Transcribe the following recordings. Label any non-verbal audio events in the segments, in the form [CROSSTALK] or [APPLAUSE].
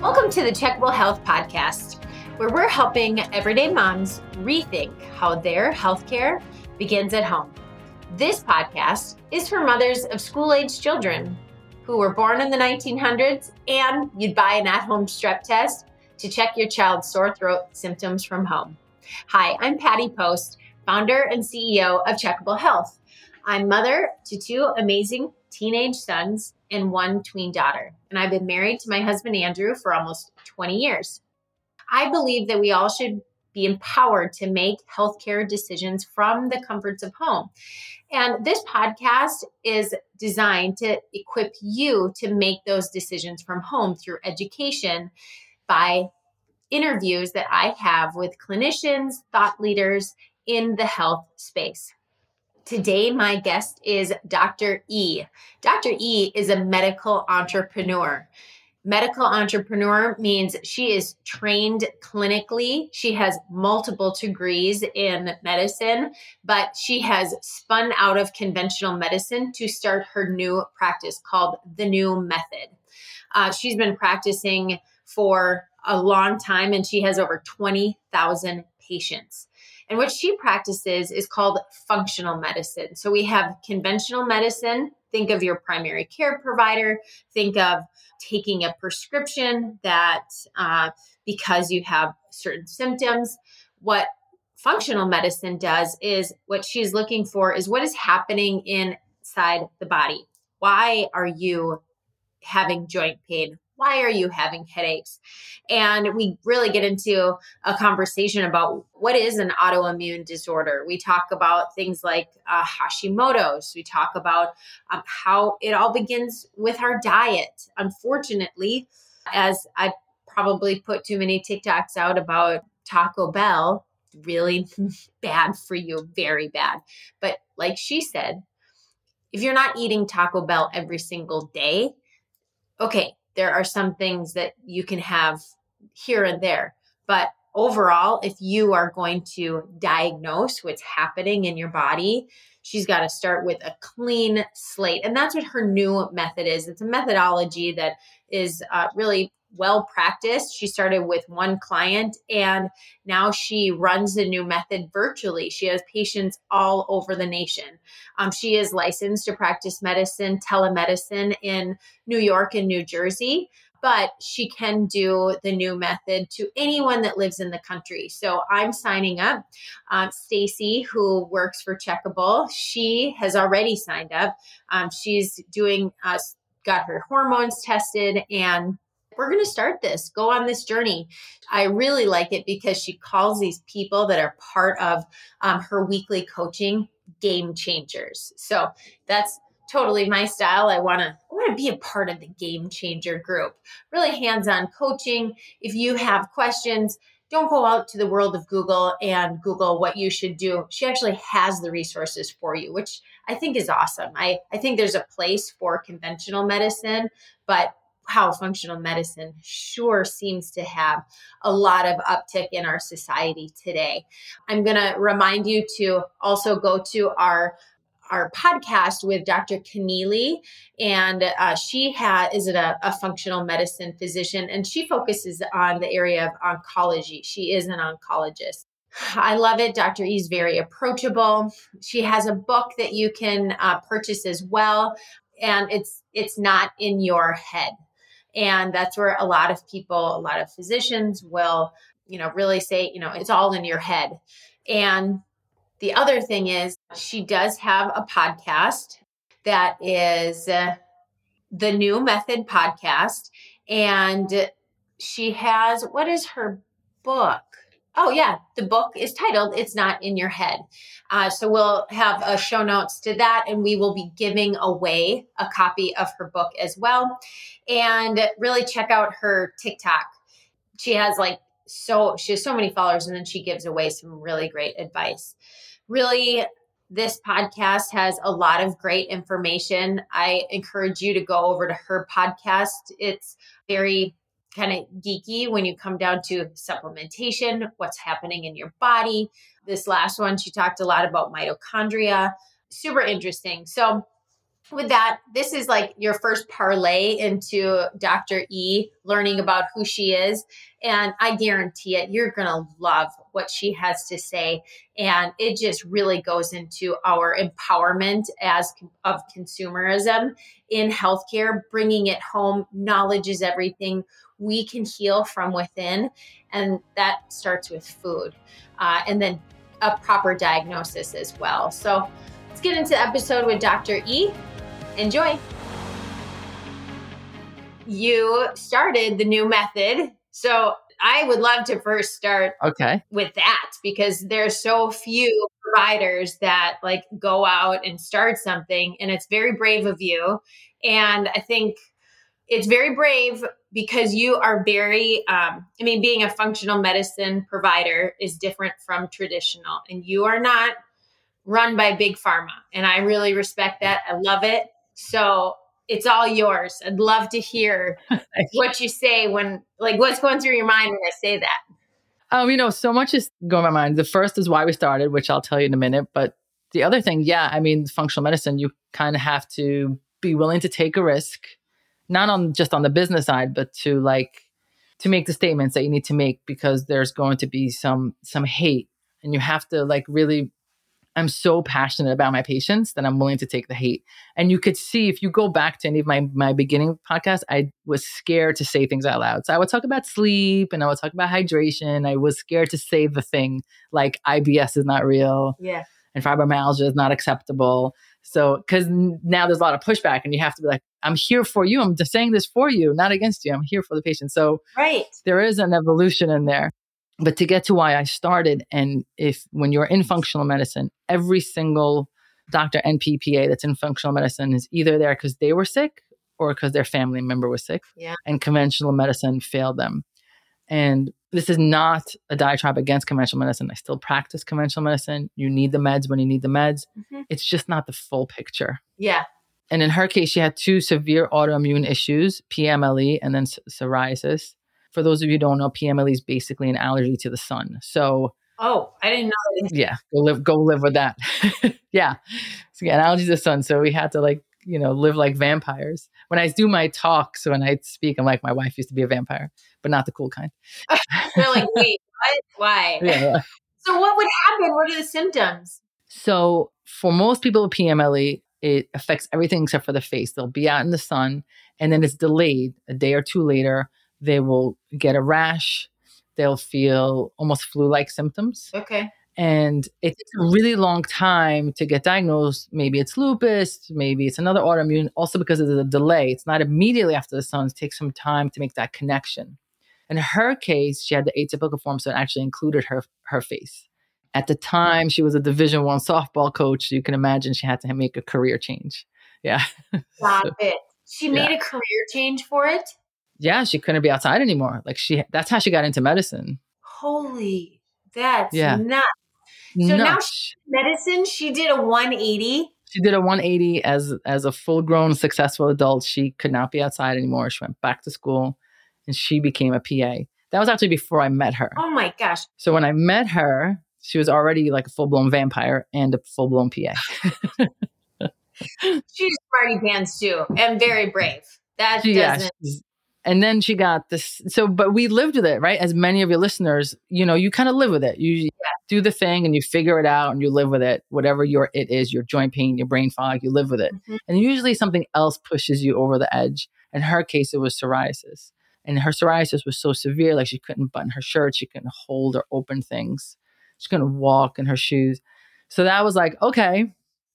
Welcome to the Checkable Health Podcast, where we're helping everyday moms rethink how their healthcare begins at home. This podcast is for mothers of school aged children who were born in the 1900s, and you'd buy an at home strep test to check your child's sore throat symptoms from home. Hi, I'm Patty Post, founder and CEO of Checkable Health. I'm mother to two amazing teenage sons and one tween daughter, and I've been married to my husband Andrew for almost 20 years. I believe that we all should be empowered to make healthcare decisions from the comforts of home. And this podcast is designed to equip you to make those decisions from home through education by interviews that I have with clinicians, thought leaders in the health space. Today, my guest is Dr. E. Dr. E is a medical entrepreneur. Medical entrepreneur means she is trained clinically. She has multiple degrees in medicine, but she has spun out of conventional medicine to start her new practice called The Knew Method. Uh, she's been practicing for a long time and she has over 20,000 patients. And what she practices is called functional medicine. So we have conventional medicine. Think of your primary care provider. Think of taking a prescription that uh, because you have certain symptoms. What functional medicine does is what she's looking for is what is happening inside the body. Why are you having joint pain? Why are you having headaches? And we really get into a conversation about what is an autoimmune disorder. We talk about things like uh, Hashimoto's. We talk about um, how it all begins with our diet. Unfortunately, as I probably put too many TikToks out about Taco Bell, really [LAUGHS] bad for you, very bad. But like she said, if you're not eating Taco Bell every single day, okay, there are some things that you can have here and there. But overall, if you are going to diagnose what's happening in your body, she's got to start with a clean slate. And that's what her new method is. It's a methodology that is uh, really well practiced. She started with one client and now she runs the Knew Method virtually. She has patients all over the nation. Um, she is licensed to practice medicine, telemedicine in New York and New Jersey. But she can do the Knew Method to anyone that lives in the country. So I'm signing up. Um, Stacy, who works for Checkable, she has already signed up. Um, she's doing, uh, got her hormones tested and we're going to start this, go on this journey. I really like it because she calls these people that are part of um, her weekly coaching game changers. So that's totally my style. I want to I want to be a part of the game changer group. Really hands-on coaching. If you have questions, don't go out to the world of Google and Google what you should do. She actually has the resources for you, which I think is awesome. I, I think there's a place for conventional medicine, but how functional medicine sure seems to have a lot of uptick in our society today. I'm going to remind you to also go to our our podcast with Dr. Connealy, and uh, she has is a, a functional medicine physician, and she focuses on the area of oncology. She is an oncologist. I love it. Dr. E is very approachable. She has a book that you can uh, purchase as well, and it's it's not in your head. And that's where a lot of people, a lot of physicians will, you know, really say, you know, it's all in your head. And the other thing is, she does have a podcast that is uh, the Knew Method podcast. And she has, what is her book? Oh, yeah. The book is titled It's Not in Your Head. Uh, so we'll have a show notes to that, and we will be giving away a copy of her book as well. And really check out her TikTok. She has like so, she has so many followers, and then she gives away some really great advice. Really, this podcast has a lot of great information. I encourage you to go over to her podcast. It's very kind of geeky when you come down to supplementation, what's happening in your body. This last one, she talked a lot about mitochondria. Super interesting. So, with that, this is like your first parlay into Dr. E learning about who she is. And I guarantee it, you're going to love what she has to say. And it just really goes into our empowerment as of consumerism in healthcare, bringing it home. Knowledge is everything. We can heal from within. And that starts with food. Uh, and then a proper diagnosis as well. So let's get into the episode with Dr. E. Enjoy. You started the Knew Method. So I would love to first start okay. with that because there's so few providers that like go out and start something and it's very brave of you. And I think it's very brave because you are very um, i mean being a functional medicine provider is different from traditional and you are not run by big pharma and i really respect that. I love it. So it's all yours. I'd love to hear [LAUGHS] what you say when like what's going through your mind when i say that? Um you know so much is going my mind. The first is why we started which i'll tell you in a minute but the other thing yeah i mean functional medicine you kind of have to be willing to take a risk not on just on the business side, but to like to make the statements that you need to make because there's going to be some some hate. And you have to like really I'm so passionate about my patients that I'm willing to take the hate. And you could see if you go back to any of my my beginning podcasts, I was scared to say things out loud. So I would talk about sleep and I would talk about hydration. I was scared to say the thing like IBS is not real. Yeah. And fibromyalgia is not acceptable. So, because now there's a lot of pushback, and you have to be like, I'm here for you. I'm just saying this for you, not against you. I'm here for the patient. So, right. there is an evolution in there. But to get to why I started, and if when you're in functional medicine, every single doctor NPPA that's in functional medicine is either there because they were sick or because their family member was sick. Yeah. And conventional medicine failed them. And this is not a diatribe against conventional medicine. I still practice conventional medicine. You need the meds when you need the meds. Mm-hmm. It's just not the full picture. Yeah. And in her case, she had two severe autoimmune issues, PMLE and then psoriasis. For those of you who don't know, PMLE is basically an allergy to the sun. So, oh, I didn't know. Yeah, go live, go live with that. [LAUGHS] yeah, so yeah, an allergy to the sun. So we had to like you know live like vampires. When I do my talks, when I speak, I'm like my wife used to be a vampire but not the cool kind. [LAUGHS] They're like, wait, what? Why? [LAUGHS] Yeah. So what would happen? What are the symptoms? So for most people with PMLE, it affects everything except for the face. They'll be out in the sun and then it's delayed. A day or two later, they will get a rash. They'll feel almost flu like symptoms. Okay. And it takes a really long time to get diagnosed. Maybe it's lupus, maybe it's another autoimmune, also because of the delay. It's not immediately after the sun, it takes some time to make that connection. In her case, she had the atypical form, so it actually included her her face. At the time, she was a Division One softball coach. So you can imagine she had to make a career change. Yeah. [LAUGHS] Stop so, it. She made yeah. a career change for it. Yeah, she couldn't be outside anymore. Like she, that's how she got into medicine. Holy, that's yeah. nuts. So nuts. now she, medicine, she did a 180 she did a 180 as as a full grown successful adult she could not be outside anymore she went back to school and she became a PA. That was actually before I met her. Oh my gosh. So when I met her, she was already like a full blown vampire and a full blown PA. [LAUGHS] She's smarty pants too and very brave. That doesn't. Yeah, and then she got this. So, but we lived with it, right? As many of your listeners, you know, you kind of live with it. You do the thing and you figure it out and you live with it. Whatever your it is, your joint pain, your brain fog, you live with it. Mm-hmm. And usually something else pushes you over the edge. In her case, it was psoriasis. And her psoriasis was so severe, like she couldn't button her shirt, she couldn't hold or open things, she couldn't walk in her shoes. So that was like, okay,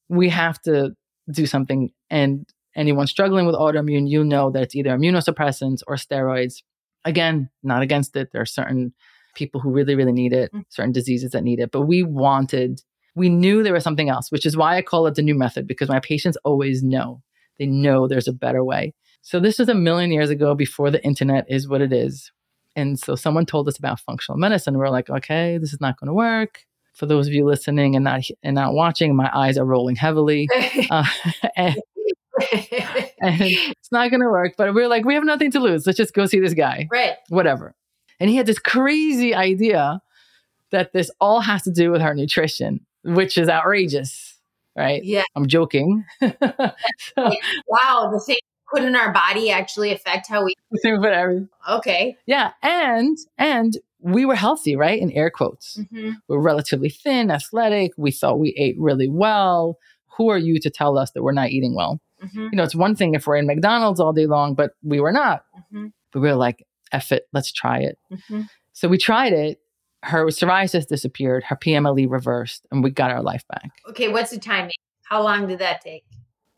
we have to do something. And anyone struggling with autoimmune, you know that it's either immunosuppressants or steroids. Again, not against it. There are certain people who really, really need it, mm. certain diseases that need it. But we wanted, we knew there was something else, which is why I call it the Knew Method, because my patients always know. They know there's a better way. So this was a million years ago before the internet is what it is. And so someone told us about functional medicine. We're like, okay, this is not going to work. For those of you listening and not and not watching, my eyes are rolling heavily, [LAUGHS] uh, [LAUGHS] and, and, [LAUGHS] it's not going to work. But we're like, we have nothing to lose. Let's just go see this guy, right? Whatever. And he had this crazy idea that this all has to do with our nutrition, which is outrageous. right? Yeah. I'm joking. [LAUGHS] [LAUGHS] so, wow, the thing put in our body actually affect how we. whatever. Okay. Yeah, and and we were healthy, right? In air quotes, hmm we were relatively thin, athletic. We thought we ate really well. Who are you to tell us that we're not eating well? Hmm You know, it's one thing if we're in McDonald's all day long, but we were not. hmm But we were like, "Eff it, let's try it." hmm So we tried it. Her psoriasis disappeared. Her PMLE reversed, and we got our life back. Okay. What's the timing? How long did that take?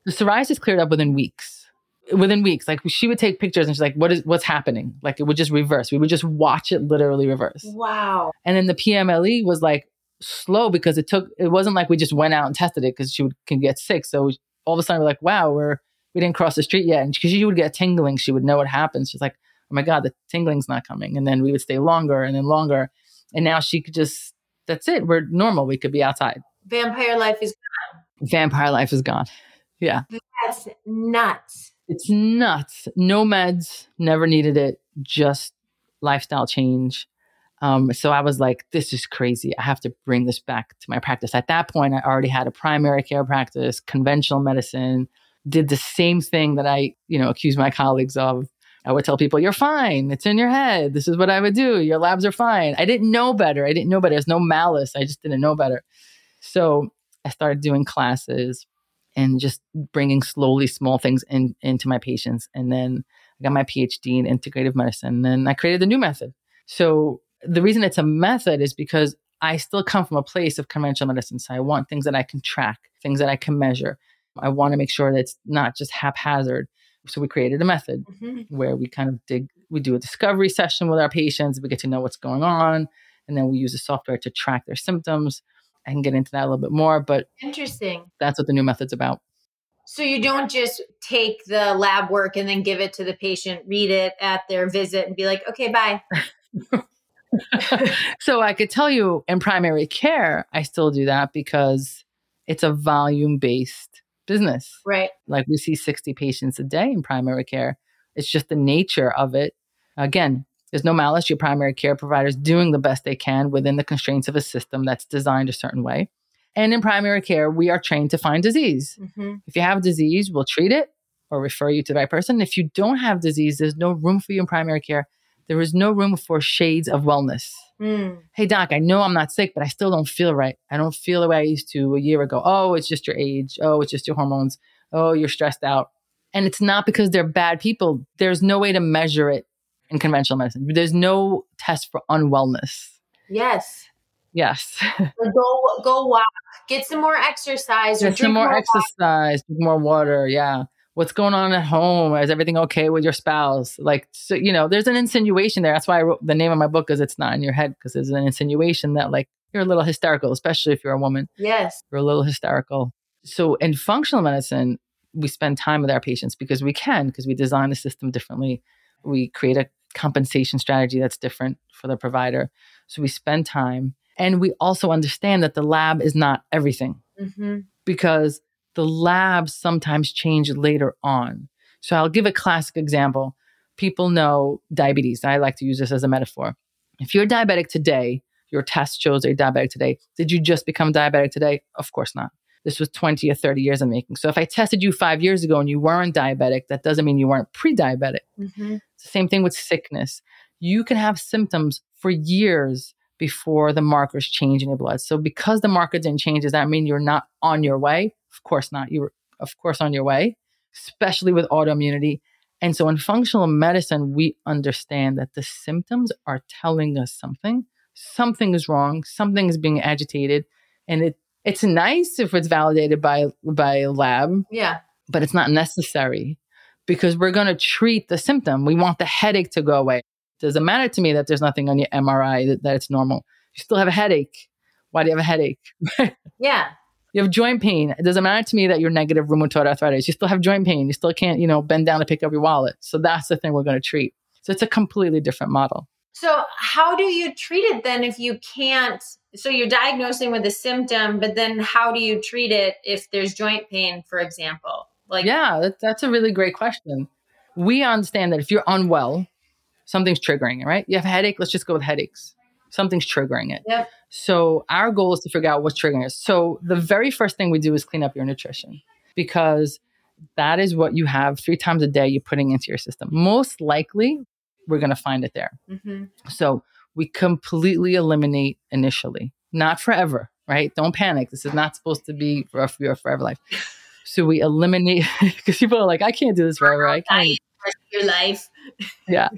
The psoriasis cleared up within weeks. Within weeks, like she would take pictures and she's like, "What is what's happening?" Like it would just reverse. We would just watch it literally reverse. Wow. And then the PMLE was like slow because it took. It wasn't like we just went out and tested it because she would, can get sick. So all of a sudden we're like, "Wow, we're we didn't cross the street yet." And because she would get a tingling, she would know what happens. She's like, "Oh my god, the tingling's not coming." And then we would stay longer and then longer. And now she could just. That's it. We're normal. We could be outside. Vampire life is. Gone. Vampire life is gone. Yeah. That's nuts. It's nuts. No meds, never needed it, just lifestyle change. Um, so I was like, this is crazy. I have to bring this back to my practice. At that point, I already had a primary care practice, conventional medicine, did the same thing that I, you know, accused my colleagues of. I would tell people, you're fine. It's in your head. This is what I would do. Your labs are fine. I didn't know better. I didn't know better. There's no malice. I just didn't know better. So I started doing classes and just bringing slowly small things in, into my patients. And then I got my PhD in integrative medicine. And then I created the Knew Method. So the reason it's a method is because I still come from a place of conventional medicine. So I want things that I can track, things that I can measure. I want to make sure that it's not just haphazard. So we created a method hmm where we kind of dig, we do a discovery session with our patients. We get to know what's going on. And then we use the software to track their symptoms. I can get into that a little bit more, but Interesting. that's what the Knew Method's about. So you don't just take the lab work and then give it to the patient, read it at their visit, and be like, okay, bye. [LAUGHS] [LAUGHS] so I could tell you in primary care, I still do that because it's a volume based business. Right. Like we see 60 patients a day in primary care. It's just the nature of it. Again, there's no malice. Your primary care provider is doing the best they can within the constraints of a system that's designed a certain way. And in primary care, we are trained to find disease. hmm If you have disease, we'll treat it or refer you to the right person. If you don't have disease, there's no room for you in primary care. There is no room for shades of wellness. Mm. Hey, doc, I know I'm not sick, but I still don't feel right. I don't feel the way I used to a year ago. Oh, it's just your age. Oh, it's just your hormones. Oh, you're stressed out. And it's not because they're bad people. There's no way to measure it in conventional medicine. There's no test for unwellness. Yes. Yes. Go go walk, get some more exercise, Get some more more. exercise, drink more water. Yeah. What's going on at home? Is everything okay with your spouse? Like, so, you know, there's an insinuation there. That's why I wrote the name of my book is It's Not in Your Head, because there's an insinuation that, like, you're a little hysterical, especially if you're a woman. yes. You're a little hysterical. So, in functional medicine, we spend time with our patients because we can, because we design the system differently. We create a compensation strategy that's different for the provider. So, we spend time. And we also understand that the lab is not everything hmm because the labs sometimes change later on. So I'll give a classic example. People know diabetes. I like to use this as a metaphor. If you're diabetic today, your test shows you're diabetic today. Did you just become diabetic today? Of course not. This was 20 or 30 years in making. So if I tested you five years ago and you weren't diabetic, that doesn't mean you weren't pre diabetic. hmm It's the same thing with sickness. You can have symptoms for years before the markers change in your blood. So because the marker didn't change, does that mean you're not on your way? Of course not. You're of course on your way, especially with autoimmunity. And so in functional medicine, we understand that the symptoms are telling us something. Something is wrong, something is being agitated. And it it's nice if it's validated by by a lab, Yeah. but it's not necessary because we're going to treat the symptom. We want the headache to go away. It doesn't matter to me that there's nothing on your MRI that, that it's normal. You still have a headache. Why do you have a headache? [LAUGHS] Yeah. You have joint pain. It doesn't matter to me that you're negative rheumatoid arthritis. You still have joint pain. You still can't, you know, bend down to pick up your wallet. So that's the thing we're going to treat. So it's a completely different model. So how do you treat it then if you can't? So you're diagnosing with a symptom, but then how do you treat it if there's joint pain, for example? Like, yeah, that, that's a really great question. We understand that if you're unwell, something's triggering it, right? You have a headache, let's just go with headaches. Something's triggering it. Yep. So our goal is to figure out what's triggering us. So the very first thing we do is clean up your nutrition because that is what you have three times a day you're putting into your system. Most likely, we're going to find it there. Mm-hmm. So we completely eliminate initially, not forever, right? Don't panic. This is not supposed to be for your forever life. [LAUGHS] So we eliminate [LAUGHS] because people are like, I can't do this forever. I can't. Your life. Yeah.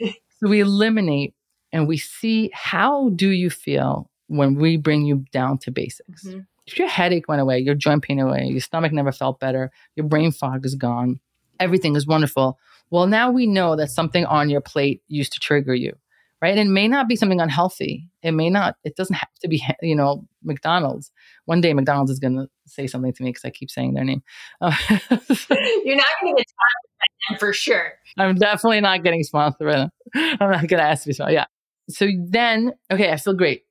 So we eliminate and we see how do you feel when we bring you down to basics. Mm-hmm. If your headache went away, your joint pain away, your stomach never felt better, your brain fog is gone, everything is wonderful. Well, now we know that something on your plate used to trigger you, right? And it may not be something unhealthy. It may not, it doesn't have to be, [LAUGHS] you know, McDonald's. One day McDonald's is going to say something to me because I keep saying their name. Uh, [LAUGHS] You're not going to get sponsored for sure. I'm definitely not getting sponsored. I'm not going to ask you so. Yeah. So then, okay, I feel great.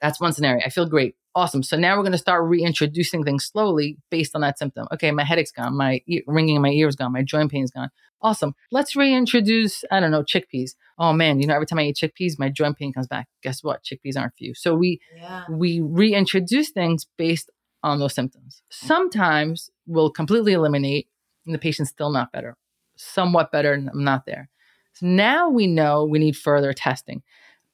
That's one scenario. I feel great. Awesome. So now we're going to start reintroducing things slowly based on that symptom. Okay, my headache's gone, my e- ringing in my ears is gone, my joint pain's gone. Awesome. Let's reintroduce, I don't know, chickpeas. Oh man, you know, every time I eat chickpeas, my joint pain comes back. Guess what? Chickpeas aren't for you. So we yeah. we reintroduce things based on those symptoms. Sometimes we'll completely eliminate and the patient's still not better. Somewhat better, I'm not there. So now we know we need further testing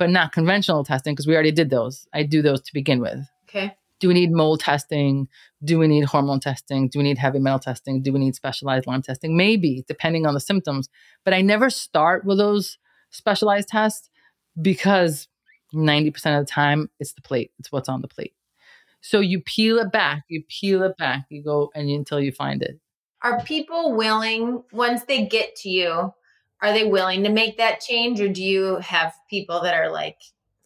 but not conventional testing because we already did those. I do those to begin with. Okay. Do we need mold testing? Do we need hormone testing? Do we need heavy metal testing? Do we need specialized Lyme testing? Maybe, depending on the symptoms. But I never start with those specialized tests because 90% of the time it's the plate, it's what's on the plate. So you peel it back, you peel it back, you go and you, until you find it. Are people willing, once they get to you, are they willing to make that change or do you have people that are like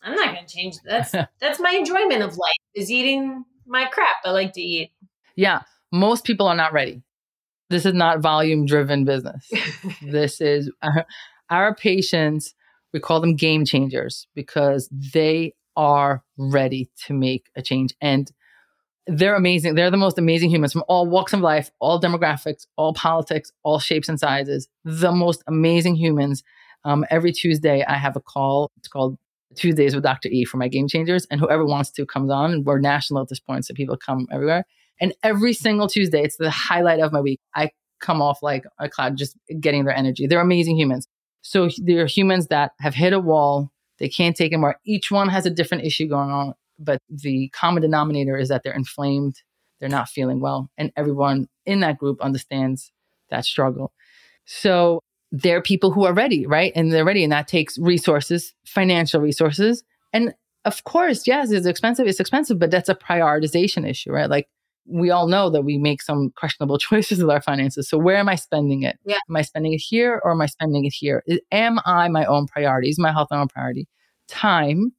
i'm not going to change that's [LAUGHS] that's my enjoyment of life is eating my crap. I like to eat. Yeah most people are not ready. This is not volume driven business. [LAUGHS] This is our, [LAUGHS] our patients we call them game changers because they are ready to make a change. And they're amazing. They're the most amazing humans from all walks of life, all demographics, all politics, all shapes and sizes. The most amazing humans. Um, every Tuesday, I have a call. It's called Tuesdays with Dr. E for my game changers. And whoever wants to comes on. We're national at this point, so people come everywhere. And every single Tuesday, it's the highlight of my week. I come off like a cloud, just getting their energy. They're amazing humans. So they're humans that have hit a wall. They can't take it more. Each one has a different issue going on but the common denominator is that they're inflamed, they're not feeling well, and everyone in that group understands that struggle. So they're people who are ready, right? And they're ready, and that takes resources, financial resources. And of course, yes, it's expensive, it's expensive, but that's a prioritization issue, right? Like we all know that we make some questionable [LAUGHS] choices with our finances. So where am I spending it? Yeah. Am I spending it here or am I spending it here? Am I my own priority? Is my health my own priority? Time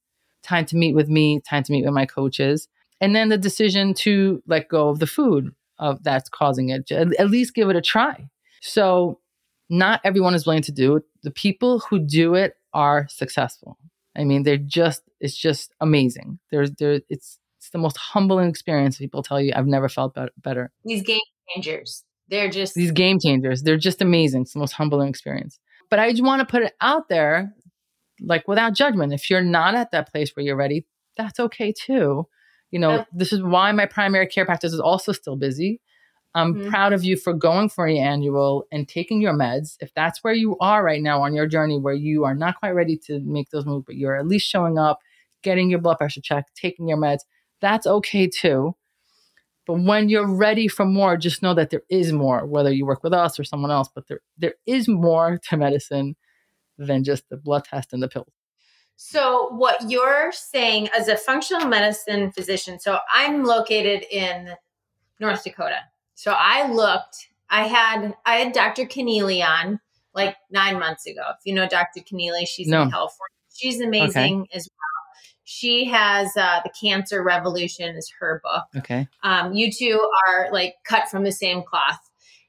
time to meet with me, time to meet with my coaches, and then the decision to let go of the food of that's causing it. At least give it a try. So, not everyone is willing to do it. The people who do it are successful. I mean, they're just it's just amazing. There's there it's it's the most humbling experience. People tell you, I've never felt better. These game changers, they're just these game changers. They're just amazing. It's the most humbling experience. But I just want to put it out there like without judgment. If you're not at that place where you're ready, that's okay too. You know, yeah. this is why my primary care practice is also still busy. I'm mm-hmm. proud of you for going for your annual and taking your meds. If that's where you are right now on your journey, where you are not quite ready to make those moves, but you're at least showing up, getting your blood pressure checked, taking your meds, that's okay too. But when you're ready for more, just know that there is more, whether you work with us or someone else, but there there is more to medicine than just the blood test and the pills. So, what you're saying as a functional medicine physician, so I'm located in North Dakota. So I looked, I had I had Dr. Connealy on like nine months ago. If you know Dr. Connealy, she's no. in California. She's amazing okay. as well. She has uh, the Cancer Revolution is her book. Okay. Um, you two are like cut from the same cloth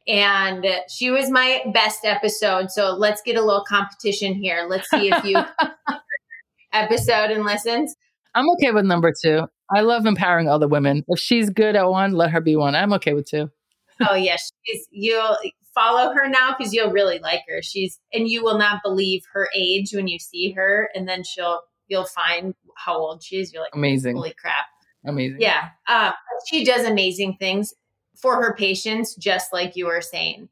and she was my best episode. So let's get a little competition here. Let's see if you [LAUGHS] episode and listens. I'm okay with number two. I love empowering other women. If she's good at one, let her be one. I'm okay with two. oh yes, she's you'll follow her now because you'll really like her. She's and you will not believe her age when you see her, and then she'll you'll find how old she is. You're like, amazing, holy crap, amazing. Yeah, uh, she does amazing things for her patients, just like you were saying.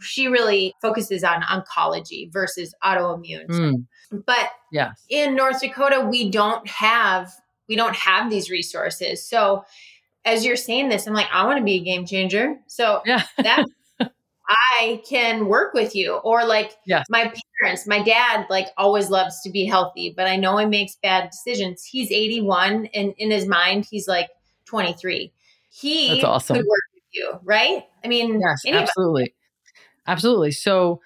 She really focuses on oncology versus autoimmune. Mm. But yes. in North Dakota, we don't have we don't have these resources. So as you're saying this, I'm like, I want to be a game changer. So yeah. [LAUGHS] that I can work with you. Or like yes. my parents, my dad like always loves to be healthy, but I know he makes bad decisions. He's 81 and in his mind he's like 23. He That's awesome. could work you, right? I mean, yes, anybody. absolutely. Absolutely. So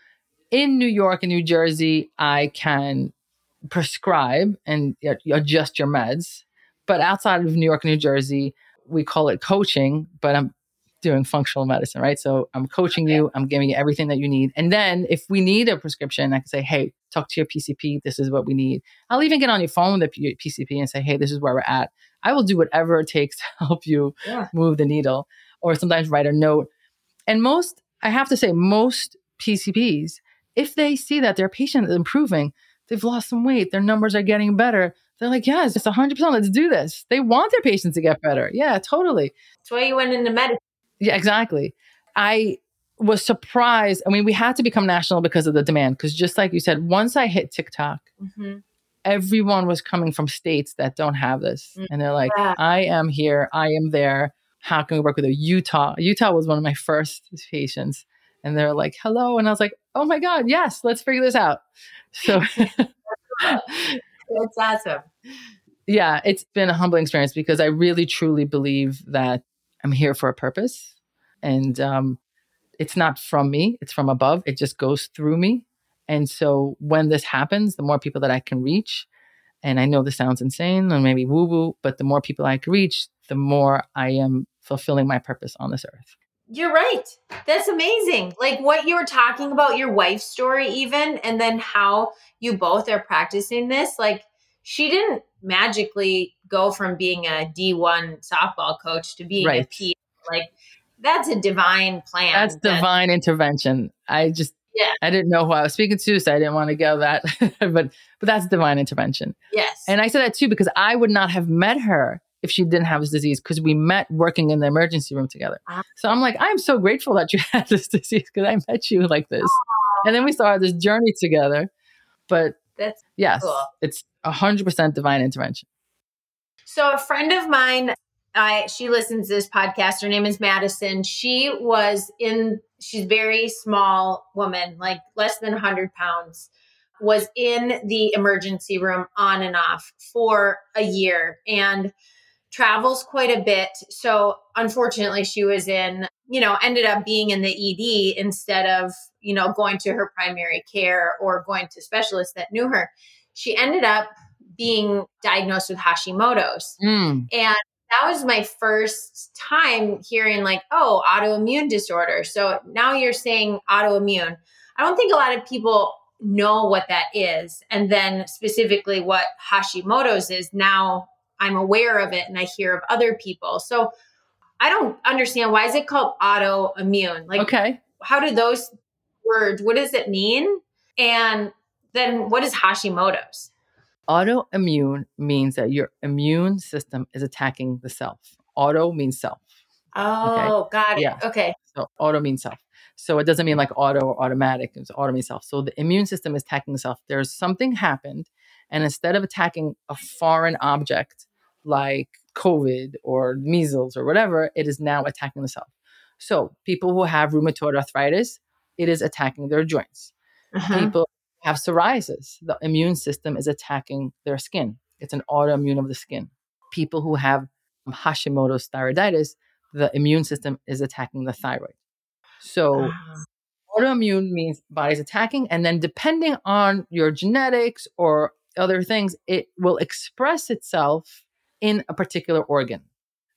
in New York and New Jersey, I can prescribe and adjust your meds. But outside of New York and New Jersey, we call it coaching, but I'm doing functional medicine, right? So I'm coaching okay. you, I'm giving you everything that you need. And then if we need a prescription, I can say, hey, talk to your PCP. This is what we need. I'll even get on your phone with the PCP and say, hey, this is where we're at. I will do whatever it takes [LAUGHS] to help you yeah. move the needle or sometimes write a note. And most, I have to say, most PCPs, if they see that their patient is improving, they've lost some weight, their numbers are getting better, they're like, yes, it's 100%. Let's do this. They want their patients to get better. Yeah, totally. That's why you went into medicine. Yeah, exactly. I was surprised. I mean, we had to become national because of the demand. Because just like you said, once I hit TikTok, mm-hmm. everyone was coming from states that don't have this. Mm-hmm. And they're like, yeah. I am here. I am there. How can we work with you? Utah. Utah was one of my first patients. And they're like, hello. And I was like, oh my God, yes, let's figure this out. So [LAUGHS] That's awesome. Yeah, it's been a humbling experience because I really truly believe that I'm here for a purpose. And um, it's not from me, it's from above. It just goes through me. And so when this happens, the more people that I can reach, and I know this sounds insane and maybe woo woo, but the more people I can reach, the more I am fulfilling my purpose on this earth. You're right. That's amazing. Like what you were talking about, your wife's story, even, and then how you both are practicing this. Like she didn't magically go from being a D1 softball coach to being right. a P. Like that's a divine plan. That's that, divine intervention. I just, yeah, I didn't know who I was speaking to, so I didn't want to go that, [LAUGHS] but but that's divine intervention. Yes, and I said that too because I would not have met her if she didn't have this disease because we met working in the emergency room together. Uh-huh. So I'm like, I'm so grateful that you [LAUGHS] had this disease because I met you like this. And then we started this journey together. But that's yes, cool. it's 100% divine intervention. So a friend of mine, I she listens to this podcast. Her name is Madison. She was in, she's very small woman, like less than 100 pounds was in the emergency room on and off for a year. And travels quite a bit. So unfortunately, she was in, you know, ended up being in the ED instead of, you know, going to her primary care or going to specialists that knew her. She ended up being diagnosed with Hashimoto's. Mm. And that was my first time hearing, like, oh, autoimmune disorder. So now you're saying autoimmune. I don't think a lot of people know what that is. And then specifically what Hashimoto's is. Now I'm aware of it and I hear of other people. So I don't understand why is it called autoimmune? Like okay. how do those words what does it mean? And then what is Hashimoto's? Autoimmune means that your immune system is attacking the self. Auto means self. Oh, okay? got it. Yeah. Okay. So auto means self. So it doesn't mean like auto or automatic. It's auto means self. So the immune system is attacking the self. There's something happened, and instead of attacking a foreign object, like COVID or measles or whatever, it is now attacking the self. So people who have rheumatoid arthritis, it is attacking their joints. Uh-huh. People have psoriasis, the immune system is attacking their skin. It's an autoimmune of the skin. People who have Hashimoto's thyroiditis, the immune system is attacking the thyroid. So uh-huh. autoimmune means body's attacking, and then depending on your genetics or other things, it will express itself in a particular organ.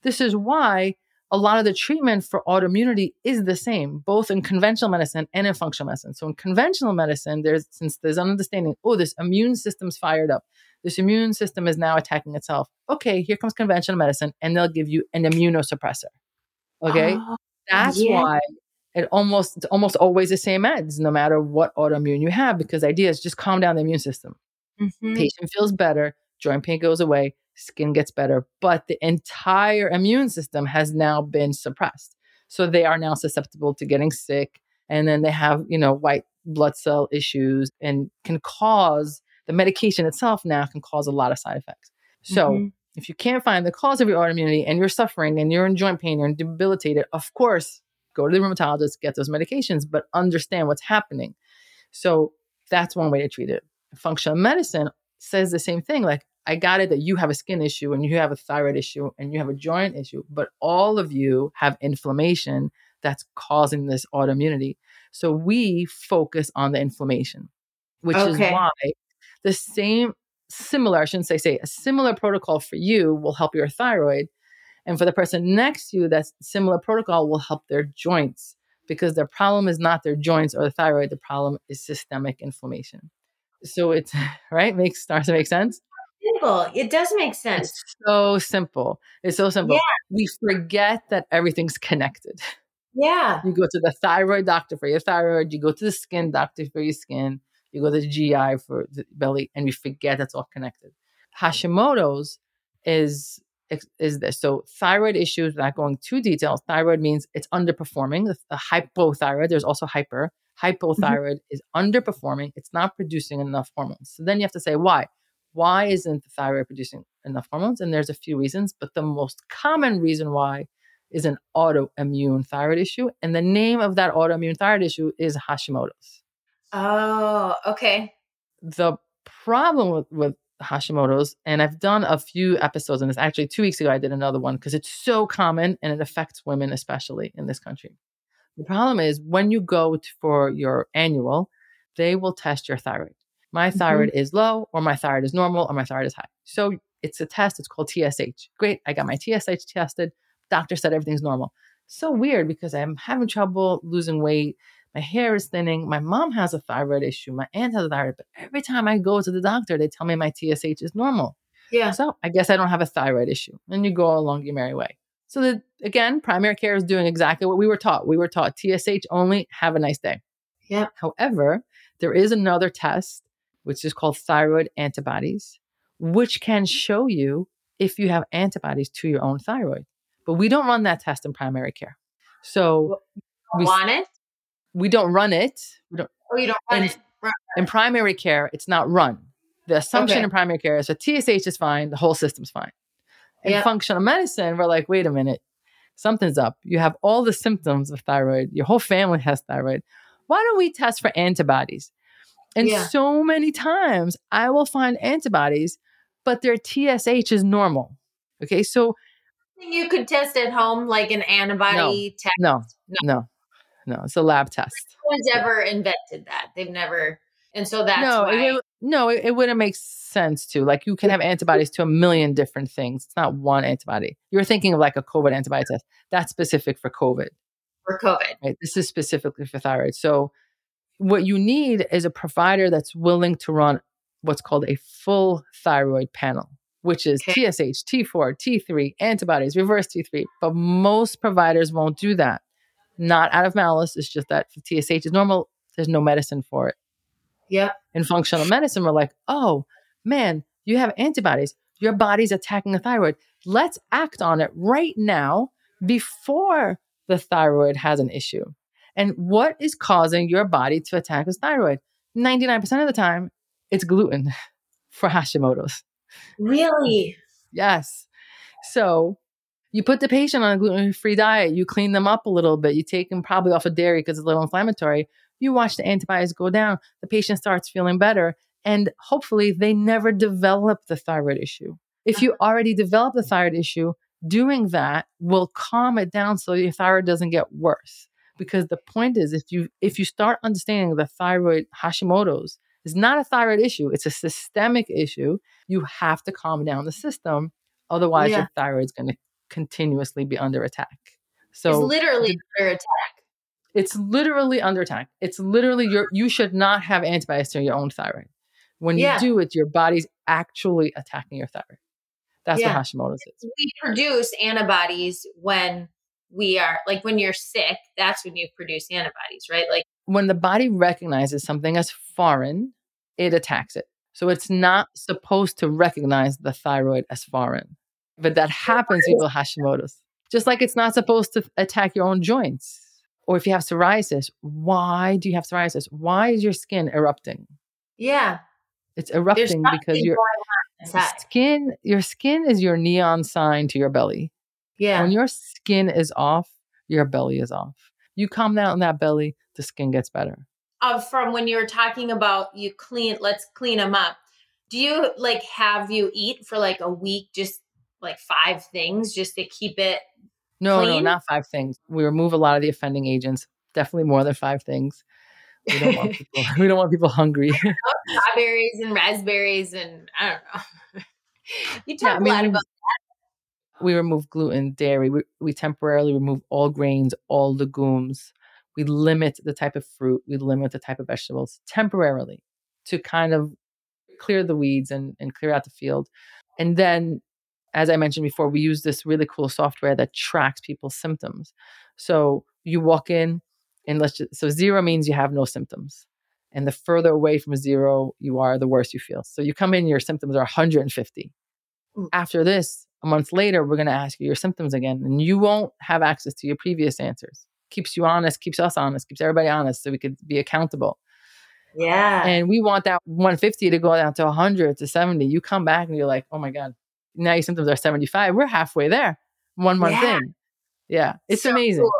This is why a lot of the treatment for autoimmunity is the same, both in conventional medicine and in functional medicine. So in conventional medicine, there's since there's an understanding, oh, this immune system's fired up. This immune system is now attacking itself. Okay, here comes conventional medicine, and they'll give you an immunosuppressor. Okay, oh, that's yeah. why it almost it's almost always the same meds, no matter what autoimmune you have, because the idea is just calm down the immune system. Mm-hmm. Patient feels better, joint pain goes away, skin gets better, but the entire immune system has now been suppressed. So they are now susceptible to getting sick. And then they have, you know, white blood cell issues and can cause the medication itself now can cause a lot of side effects. So mm-hmm. if you can't find the cause of your autoimmunity and you're suffering and you're in joint pain, you're debilitated, of course, go to the rheumatologist, get those medications, but understand what's happening. So that's one way to treat it. Functional medicine says the same thing. Like, I got it that you have a skin issue and you have a thyroid issue and you have a joint issue, but all of you have inflammation that's causing this autoimmunity. So we focus on the inflammation, which okay. is why the same, similar, I shouldn't say, say, a similar protocol for you will help your thyroid. And for the person next to you, that similar protocol will help their joints because their problem is not their joints or the thyroid. The problem is systemic inflammation. So it's [LAUGHS] right, makes starts to make sense. Simple. It does make sense. It's so simple. It's so simple. Yeah. We forget that everything's connected. Yeah. You go to the thyroid doctor for your thyroid, you go to the skin doctor for your skin, you go to the GI for the belly, and we forget that's all connected. Hashimoto's is is this. So thyroid issues, not going too detailed, thyroid means it's underperforming. The, the hypothyroid, there's also hyper. Hypothyroid mm-hmm. is underperforming. It's not producing enough hormones. So then you have to say why. Why isn't the thyroid producing enough hormones? And there's a few reasons, but the most common reason why is an autoimmune thyroid issue. And the name of that autoimmune thyroid issue is Hashimoto's. Oh, okay. The problem with, with Hashimoto's, and I've done a few episodes on this. Actually, two weeks ago, I did another one because it's so common and it affects women, especially in this country. The problem is when you go to, for your annual, they will test your thyroid. My thyroid mm-hmm. is low, or my thyroid is normal, or my thyroid is high. So it's a test. It's called TSH. Great. I got my TSH tested. Doctor said everything's normal. So weird because I'm having trouble losing weight. My hair is thinning. My mom has a thyroid issue. My aunt has a thyroid. But every time I go to the doctor, they tell me my TSH is normal. Yeah. So I guess I don't have a thyroid issue. And you go along your merry way. So that again, primary care is doing exactly what we were taught. We were taught TSH only, have a nice day. Yeah. However, there is another test, which is called thyroid antibodies, which can show you if you have antibodies to your own thyroid. But we don't run that test in primary care. So we want it? We don't run it. We don't, oh, you don't run in, it. In primary care, it's not run. The assumption okay. in primary care is that TSH is fine, the whole system's fine. In yep. functional medicine, we're like, wait a minute, something's up. You have all the symptoms of thyroid. Your whole family has thyroid. Why don't we test for antibodies? And yeah. so many times I will find antibodies, but their TSH is normal. Okay. So you could test at home, like an antibody no, test. No, no, no, no. It's a lab test. No one's ever invented that. They've never, and so that's no, why. It, no, it, it wouldn't make sense to. Like you can have antibodies to a million different things. It's not one antibody. You're thinking of like a COVID antibody test. That's specific for COVID. For COVID. Right. This is specifically for thyroid. So what you need is a provider that's willing to run what's called a full thyroid panel which is okay. TSH, T4, T3, antibodies, reverse T3. But most providers won't do that. Not out of malice. It's just that TSH is normal. There's no medicine for it. Yeah. In functional medicine, we're like, oh, man, you have antibodies. Your body's attacking the thyroid. Let's act on it right now before the thyroid has an issue. And what is causing your body to attack the thyroid? 99% of the time, it's gluten [LAUGHS] for Hashimoto's. Really? Yes. So you put the patient on a gluten free diet, you clean them up a little bit, you take them probably off of dairy because it's a little inflammatory. You watch the antibodies go down, the patient starts feeling better, and hopefully they never develop the thyroid issue. If you already develop the thyroid issue, doing that will calm it down so your thyroid doesn't get worse. Because the point is if you if you start understanding the thyroid Hashimoto's is not a thyroid issue, it's a systemic issue. You have to calm down the system. Otherwise, yeah. your thyroid's going to continuously be under attack. So it's literally under attack. It's literally under attack. It's literally your you should not have antibodies to your own thyroid. When you do it, your body's actually attacking your thyroid. That's yeah. what Hashimoto's is. We produce antibodies when we are like when you're sick, that's when you produce antibodies, right? Like when the body recognizes something as foreign, it attacks it. So it's not supposed to recognize the thyroid as foreign. But that happens people Hashimoto's. Just like it's not supposed to attack your own joints. Or if you have psoriasis, why do you have psoriasis? Why is your skin erupting? Yeah. It's erupting because your skin your skin is your neon sign to your belly. Yeah. When your skin is off, your belly is off. You calm down that belly, the skin gets better. Uh, from when you were talking about you clean, let's clean them up. Do you like have you eat for like a week, just like five things, just to keep it? No, clean? no, not five things. We remove a lot of the offending agents. Definitely more than five things. We don't want people. [LAUGHS] we don't want people hungry. [LAUGHS] Strawberries and raspberries, and I don't know. [LAUGHS] you talk Yeah, I a mean, lot we- about we remove gluten, dairy. We, we temporarily remove all grains, all legumes. We limit the type of fruit. We limit the type of vegetables temporarily to kind of clear the weeds and, and clear out the field. And then, as I mentioned before, we use this really cool software that tracks people's symptoms. So you walk in, and let's just, so zero means you have no symptoms. And the further away from zero you are, the worse you feel. So you come in, your symptoms are 150. Mm. After this, a month later, we're going to ask you your symptoms again, and you won't have access to your previous answers. Keeps you honest, keeps us honest, keeps everybody honest so we could be accountable. yeah. And we want that 150 to go down to 100 to 70. You come back and you're like, oh my God, now your symptoms are 75. We're halfway there, one month Yeah. in. Yeah, it's So amazing. cool.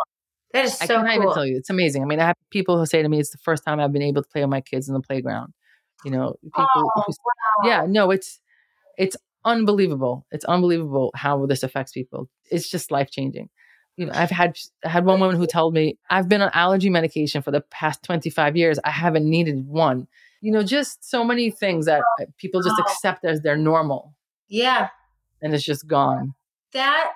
That is I so cannot even tell you. It's amazing. I mean, I have people who say to me, it's the first time I've been able to play with my kids in the playground. You know, people Oh, who yeah no it's it's unbelievable. It's unbelievable how this affects people. It's just life changing you know i've had I had one woman who told me i've been on allergy medication for the past 25 years. I haven't needed one. You know just so many things that uh, people just accept as their normal. Yeah. and it's just gone. That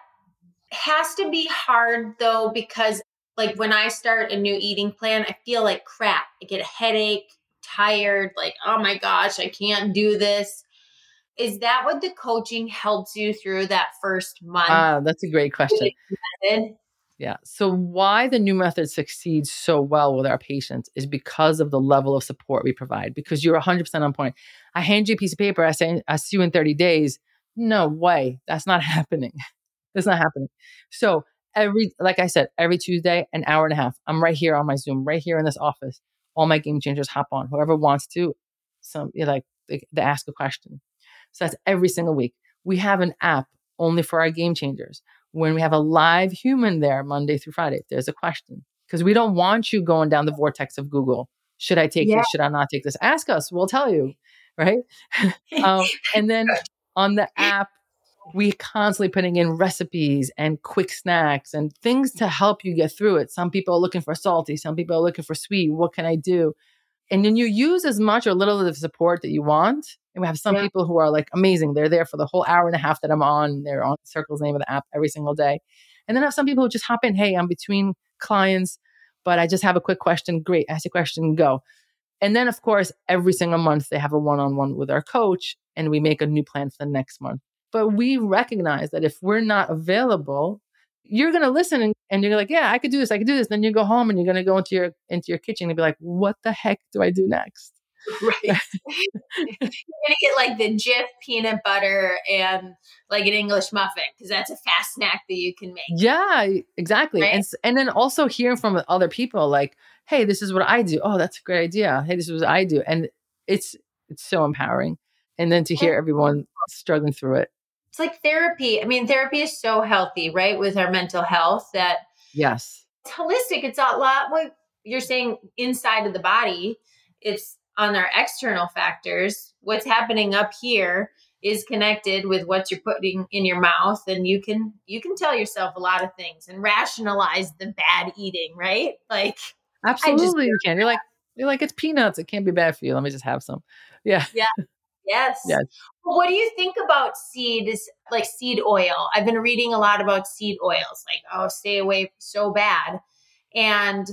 has to be hard though, because like when I start a new eating plan, I feel like crap. I get a headache, tired, like, oh my gosh, I can't do this. Is that what the coaching helps you through that first month? ah that's a great question? Yeah. So why the Knew Method succeeds so well with our patients is because of the level of support we provide. Because you're 100% on point. I hand you a piece of paper. I say I see you in 30 days. No way. That's not [LAUGHS] happening. That's not happening. So every, like I said, every Tuesday, an hour and a half. I'm right here on my Zoom, right here in this office. All my game changers hop on. Whoever wants to, some like they, they ask a question. So that's every single week. We have an app only for our game changers when we have a live human there Monday through Friday, there's a question. Because we don't want you going down the vortex of Google. Should I take Yeah. this? Should I not take this? Ask us. We'll tell you. Right. [LAUGHS] um, and then on the [LAUGHS] app, we constantly putting in recipes and quick snacks and things to help you get through it. Some people are looking for salty, some people are looking for sweet. What can I do? And then you use as much or little of the support that you want. And we have some Yeah. people who are like amazing. They're there for the whole hour and a half that I'm on. They're on Circle's name of the app every single day. And then I have some people who just hop in. Hey, I'm between clients, but I just have a quick question. Great. Ask a question, go. And then, of course, every single month they have a one on one with our coach and we make a new plan for the next month. But we recognize that if we're not available, you're going to listen and, and you're like, yeah, I could do this. I could do this. Then you go home and you're going to go into your, into your kitchen and be like, what the heck do I do next? [LAUGHS] Right. [LAUGHS] You're gonna get like the Jif peanut butter and like an English muffin because that's a fast snack that you can make. Yeah, exactly. Right? And and then also hearing from other people like, "Hey, this is what I do. Oh, that's a great idea. Hey, this is what I do." And it's it's so empowering. And then to hear everyone struggling through it. It's like therapy. I mean, therapy is so healthy, right? With our mental health that Yes. it's holistic. It's a lot what you're saying inside of the body. It's on our external factors. What's happening up here is connected with what you're putting in your mouth and you can you can tell yourself a lot of things and rationalize the bad eating, right? Like Absolutely you can. You're like you're like it's peanuts. It can't be bad for you. Let me just have some. Yeah. Yeah. Yes. Yes. Well, What do you think about seeds, like seed oil? I've been reading a lot about seed oils, like, oh, stay away so bad. And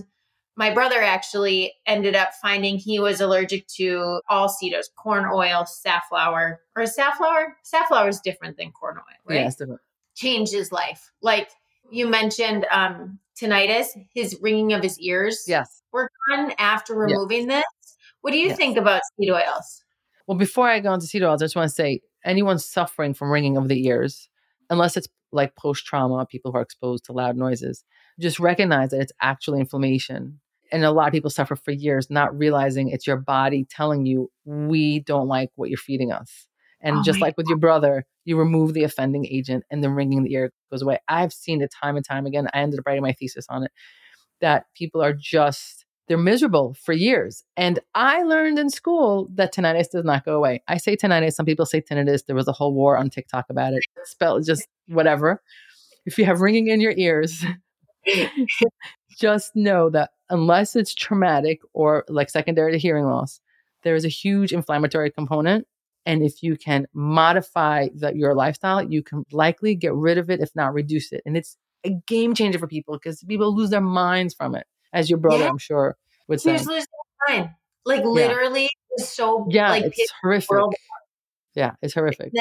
my brother actually ended up finding he was allergic to all seed oils, corn oil, safflower, or safflower? Safflower is different than corn oil, right? Yeah, different. Changed his life. Like you mentioned, um, tinnitus, his ringing of his ears Yes. were gone after removing this. What do you Yes. think about seed oils? Well, before I go into seed oils, I just want to say anyone suffering from ringing of the ears, unless it's like post trauma, people who are exposed to loud noises, just recognize that it's actually inflammation. And a lot of people suffer for years not realizing it's your body telling you, we don't like what you're feeding us. And oh just like God. with your brother, you remove the offending agent and the ringing in the ear goes away. I've seen it time and time again. I ended up writing my thesis on it that people are just they're miserable for years. And I learned in school that tinnitus does not go away. I say tinnitus, some people say tinnitus. There was a whole war on TikTok about it. Spell just whatever. If you have ringing in your ears, [LAUGHS] just know that unless it's traumatic or like secondary to hearing loss, there is a huge inflammatory component. And if you can modify the, your lifestyle, you can likely get rid of it, if not reduce it. And it's a game changer for people because people lose their minds from it as your brother, yeah. I'm sure, would say. Just lose mind. Like literally, yeah. it's so yeah, like, it's horrific. Yeah, it's horrific.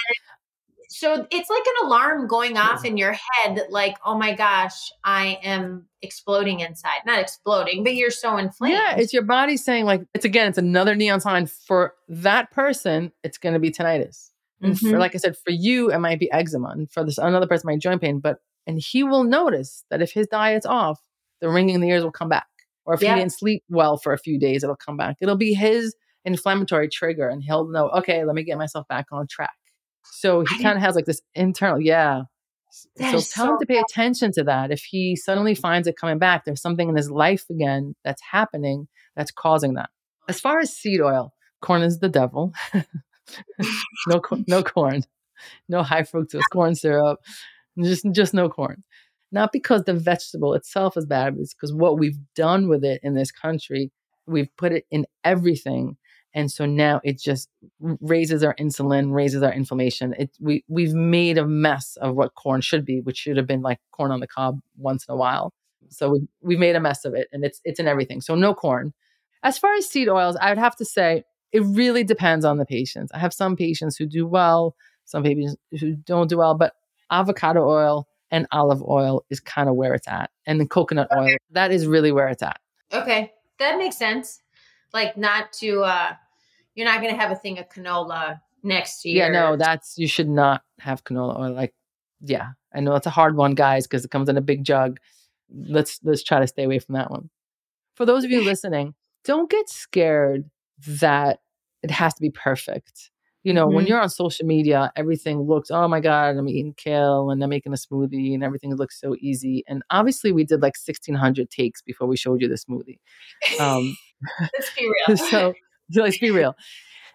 so it's like an alarm going off yeah. in your head, like, oh my gosh, I am exploding inside. Not exploding, but you're so inflamed. Yeah, it's your body saying, like, it's again, it's another neon sign for that person. It's going to be tinnitus. And mm-hmm. for, like I said, for you, it might be eczema, and for this another person, might joint pain. But and he will notice that if his diet's off, the ringing in the ears will come back. Or if yeah. he didn't sleep well for a few days, it'll come back. It'll be his inflammatory trigger and he'll know, okay, let me get myself back on track. So he kind of has like this internal, yeah. So tell so him to pay attention to that. If he suddenly finds it coming back, there's something in his life again that's happening that's causing that. As far as seed oil, corn is the devil. [LAUGHS] no, no corn, no high fructose corn syrup, just just no corn not because the vegetable itself is bad, it's because what we've done with it in this country, we've put it in everything. And so now it just raises our insulin, raises our inflammation. It, we, we've made a mess of what corn should be, which should have been like corn on the cob once in a while. So we, we've made a mess of it and it's, it's in everything. So no corn. As far as seed oils, I would have to say it really depends on the patients. I have some patients who do well, some patients who don't do well, but avocado oil, and olive oil is kind of where it's at. And the coconut okay. oil, that is really where it's at. Okay. That makes sense. Like not to uh you're not gonna have a thing of canola next year. Yeah, no, that's you should not have canola oil. Like, yeah. I know it's a hard one, guys, because it comes in a big jug. Let's let's try to stay away from that one. For those of you [LAUGHS] listening, don't get scared that it has to be perfect you know, mm-hmm. when you're on social media, everything looks, oh my God, I'm eating kale and I'm making a smoothie and everything looks so easy. And obviously, we did like 1600 takes before we showed you the smoothie. Um, [LAUGHS] let's be [LAUGHS] real. so, let's be real.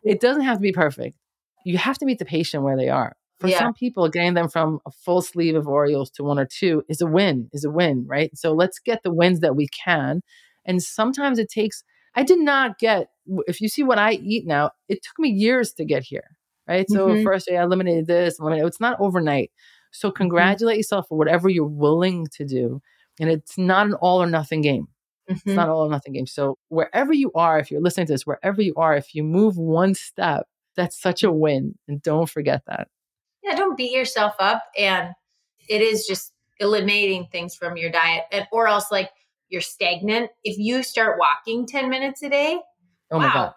It doesn't have to be perfect. You have to meet the patient where they are. For yeah. some people, getting them from a full sleeve of Oreos to one or two is a win, is a win, right? So let's get the wins that we can. And sometimes it takes I did not get, if you see what I eat now, it took me years to get here, right? So mm-hmm. first I eliminated this, eliminated, it's not overnight. So mm-hmm. congratulate mm-hmm. yourself for whatever you're willing to do. And it's not an all or nothing game. Mm-hmm. It's not all or nothing game. So wherever you are, if you're listening to this, wherever you are, if you move one step, that's such a win. And don't forget that. Yeah, don't beat yourself up. And it is just eliminating things from your diet. And or else like you're stagnant. If you start walking 10 minutes a day, oh my God.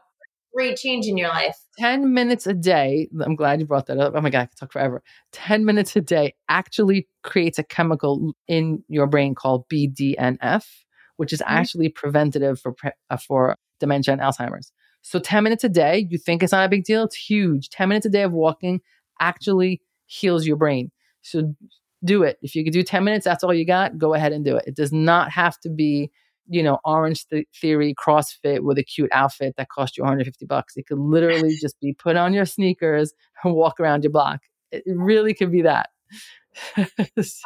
Great change in your life. 10 minutes a day. I'm glad you brought that up. Oh my God, I could talk forever. 10 minutes a day actually creates a chemical in your brain called BDNF, which is mm-hmm. actually preventative for, uh, for dementia and Alzheimer's. So 10 minutes a day, you think it's not a big deal? It's huge. 10 minutes a day of walking actually heals your brain. So do it. If you could do 10 minutes, that's all you got, go ahead and do it. It does not have to be, you know, orange th- theory CrossFit with a cute outfit that cost you 150 bucks. It could literally [LAUGHS] just be put on your sneakers and walk around your block. It really could be that. [LAUGHS] so.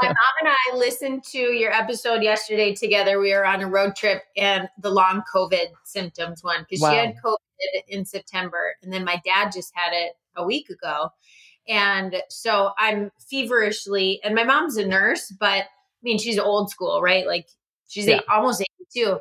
My mom and I listened to your episode yesterday together. We were on a road trip and the long COVID symptoms one because wow. she had COVID in September. And then my dad just had it a week ago. And so I'm feverishly, and my mom's a nurse, but I mean, she's old school, right? Like she's yeah. eight, almost 82.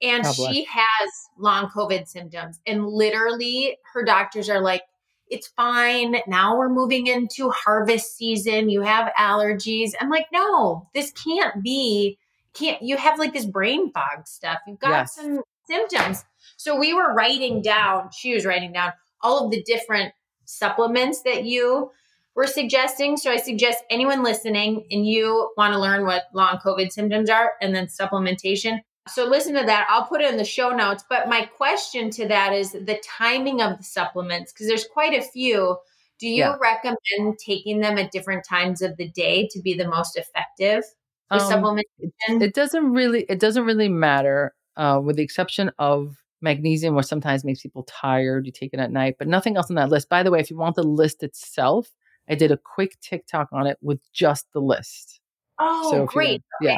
And she has long COVID symptoms. And literally, her doctors are like, it's fine. Now we're moving into harvest season. You have allergies. I'm like, no, this can't be, can't, you have like this brain fog stuff. You've got yes. some symptoms. So we were writing down, she was writing down all of the different supplements that you were suggesting. So I suggest anyone listening and you want to learn what long COVID symptoms are and then supplementation. So listen to that. I'll put it in the show notes. But my question to that is the timing of the supplements, because there's quite a few. Do you yeah. recommend taking them at different times of the day to be the most effective um, supplementation? It doesn't really it doesn't really matter, uh, with the exception of magnesium, which sometimes makes people tired. You take it at night, but nothing else on that list. By the way, if you want the list itself, I did a quick TikTok on it with just the list. Oh, so great! You, yeah,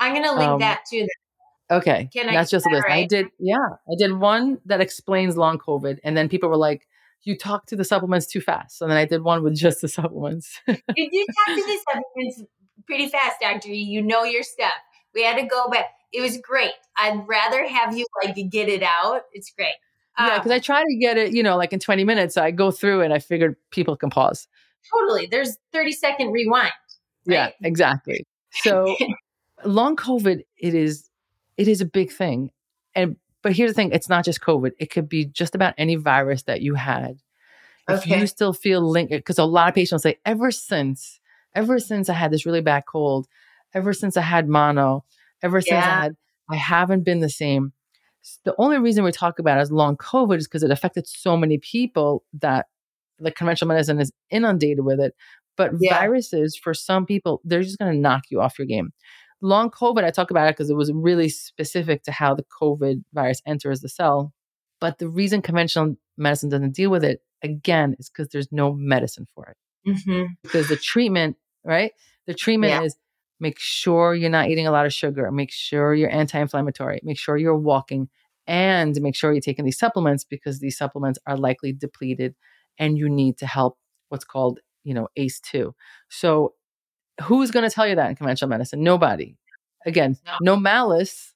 I'm gonna link um, that too. Okay, Can that's just a list. Right? I did, yeah, I did one that explains long COVID, and then people were like, "You talk to the supplements too fast." And then I did one with just the [LAUGHS] supplements. you did talk to the supplements pretty fast, Doctor. You know your stuff. We had to go back. It was great. I'd rather have you like get it out. It's great. yeah, because um I try to get it, you know, like in 20 minutes. So I go through and I figured people can pause. Totally. There's 30 second rewind. Right? Yeah, exactly. So [LAUGHS] long COVID, it is it is a big thing. And but here's the thing, it's not just COVID. It could be just about any virus that you had. Okay. If you still feel linked, because a lot of patients say, ever since, ever since I had this really bad cold, ever since I had mono, ever since yeah. I had, I haven't been the same. The only reason we talk about it as long COVID is because it affected so many people that the conventional medicine is inundated with it. But yeah. viruses, for some people, they're just going to knock you off your game. Long COVID, I talk about it because it was really specific to how the COVID virus enters the cell. But the reason conventional medicine doesn't deal with it, again, is because there's no medicine for it. Mm-hmm. Because the treatment, right? The treatment yeah. is make sure you're not eating a lot of sugar, make sure you're anti inflammatory, make sure you're walking, and make sure you're taking these supplements because these supplements are likely depleted and you need to help what's called, you know, ACE2. So who's going to tell you that in conventional medicine? Nobody. Again, no, no malice.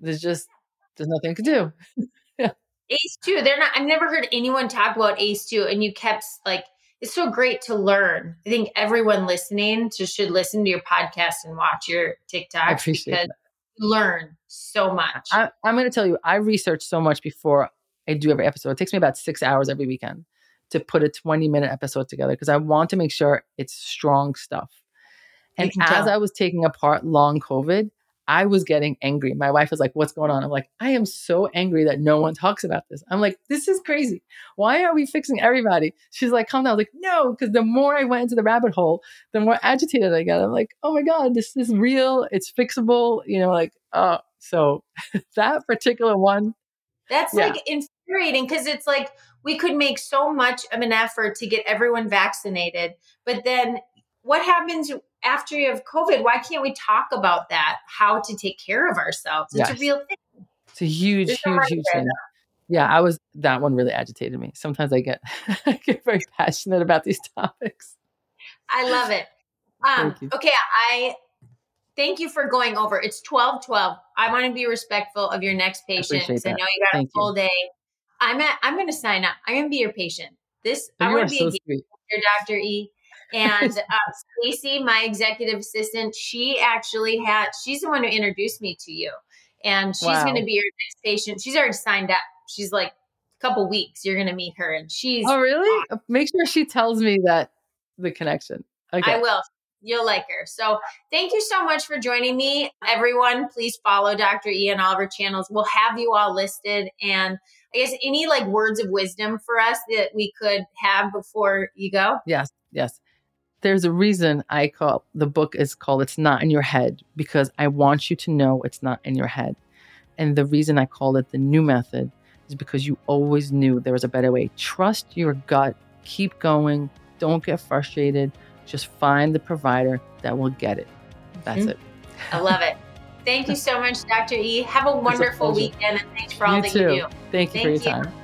There's just there's nothing to do. [LAUGHS] yeah. ACE2, they're not I've never heard anyone talk about ACE2 and you kept like it's so great to learn. I think everyone listening just should listen to your podcast and watch your TikTok because that. you learn so much. I, I'm going to tell you, I research so much before I do every episode. It takes me about six hours every weekend to put a 20 minute episode together because I want to make sure it's strong stuff. And as tell. I was taking apart long COVID, I was getting angry. My wife was like, What's going on? I'm like, I am so angry that no one talks about this. I'm like, This is crazy. Why are we fixing everybody? She's like, Calm down. I was like, No, because the more I went into the rabbit hole, the more agitated I got. I'm like, Oh my God, this is real. It's fixable. You know, like, oh, so [LAUGHS] that particular one. That's yeah. like infuriating because it's like we could make so much of an effort to get everyone vaccinated, but then what happens after you have COVID, why can't we talk about that? How to take care of ourselves? It's yes. a real thing. It's a huge, There's huge, huge thing. Yeah, I was that one really agitated me. Sometimes I get [LAUGHS] I get very passionate about these [LAUGHS] topics. I love it. Um, okay, I thank you for going over. It's twelve twelve. I want to be respectful of your next patient I, I, know you got thank a full you. day. I'm at, I'm going to sign up. I'm going to be your patient. This oh, I want to be so a Dr. E. And [LAUGHS] uh, Stacy, my executive assistant, she actually had, she's the one who introduced me to you. And she's wow. going to be your next patient. She's already signed up. She's like, a couple weeks, you're going to meet her. And she's. Oh, really? Awesome. Make sure she tells me that the connection. Okay. I will. You'll like her. So thank you so much for joining me. Everyone, please follow Dr. E on all of our channels. We'll have you all listed. And I guess any like words of wisdom for us that we could have before you go? Yes, yes there's a reason I call the book is called It's Not in Your Head because I want you to know it's not in your head. And the reason I call it the Knew Method is because you always knew there was a better way. Trust your gut, keep going, don't get frustrated. Just find the provider that will get it. That's mm-hmm. it. I love it. Thank you so much, Dr. E. Have a wonderful a weekend and thanks for all you that too. you do. Thank you Thank for your you. time.